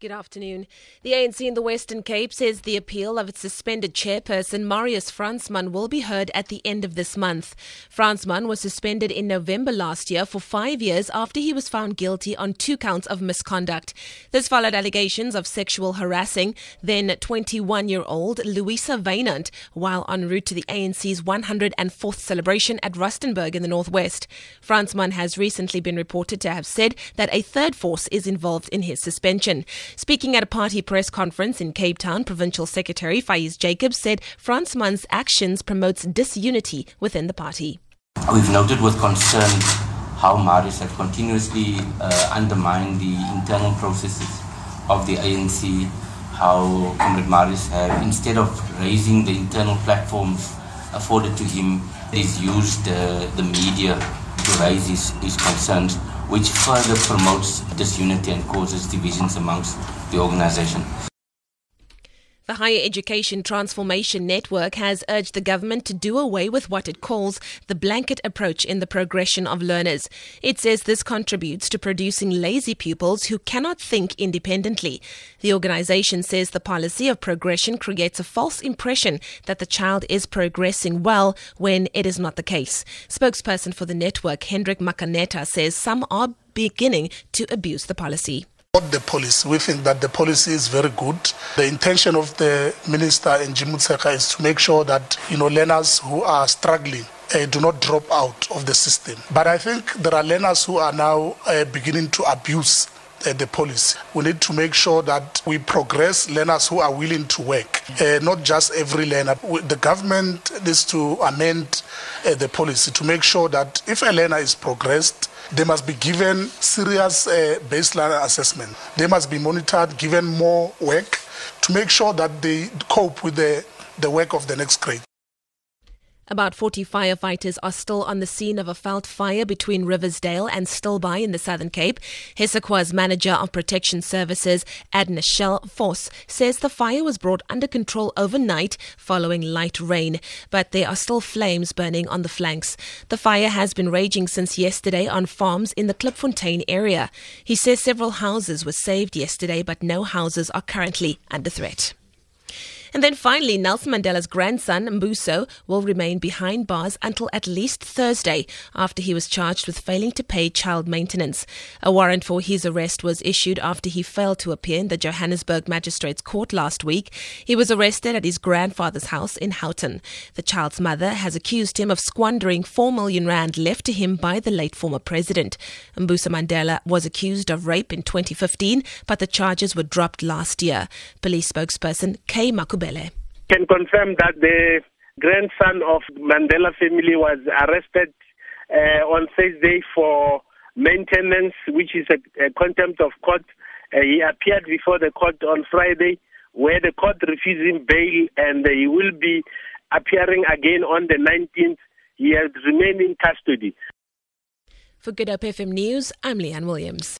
Good afternoon. The ANC in the Western Cape says the appeal of its suspended chairperson, Marius Fransman, will be heard at the end of this month. Fransman was suspended in November last year for five years after he was found guilty on two counts of misconduct. This followed allegations of sexual harassing then 21 year old Louisa Wynand while en route to the ANC's 104th celebration at Rustenburg in the Northwest. Fransman has recently been reported to have said that a third force is involved in his suspension. Speaking at a party press conference in Cape Town, Provincial Secretary Faiz Jacobs said Fransman's actions promotes disunity within the party. We've noted with concern how Marius has continuously uh, undermined the internal processes of the ANC, how Comrade Marius have, instead of raising the internal platforms afforded to him, he's used uh, the media to raise his, his concerns which further promotes disunity and causes divisions amongst the organization. The Higher Education Transformation Network has urged the government to do away with what it calls the blanket approach in the progression of learners. It says this contributes to producing lazy pupils who cannot think independently. The organization says the policy of progression creates a false impression that the child is progressing well when it is not the case. Spokesperson for the network, Hendrik Makaneta, says some are beginning to abuse the policy the policy. We think that the policy is very good. The intention of the minister Angie Motshekga is to make sure that you know learners who are struggling uh, do not drop out of the system. But I think there are learners who are now uh, beginning to abuse uh, the policy. We need to make sure that we progress learners who are willing to work, uh, not just every learner. The government needs to amend uh, the policy to make sure that if a learner is progressed, they must be given serious uh, baseline assessment. They must be monitored, given more work to make sure that they cope with the, the work of the next grade. About 40 firefighters are still on the scene of a veld fire between Riversdale and Stilbaai in the Southern Cape. Hessequa's manager of protection services, Adna Shell Force, says the fire was brought under control overnight following light rain, but there are still flames burning on the flanks. The fire has been raging since yesterday on farms in the Klipfontein area. He says several houses were saved yesterday, but no houses are currently under threat. And then finally, Nelson Mandela's grandson, Mbuso, will remain behind bars until at least Thursday after he was charged with failing to pay child maintenance. A warrant for his arrest was issued after he failed to appear in the Johannesburg Magistrates Court last week. He was arrested at his grandfather's house in Houghton. The child's mother has accused him of squandering 4 million rand left to him by the late former president. Mbuso Mandela was accused of rape in 2015, but the charges were dropped last year. Police spokesperson K. Makubu Can confirm that the grandson of Mandela family was arrested uh, on Thursday for maintenance, which is a, a contempt of court. Uh, he appeared before the court on Friday, where the court refused him bail, and he will be appearing again on the 19th. He has remained in custody. For Good Hope FM News, I'm Leanne Williams.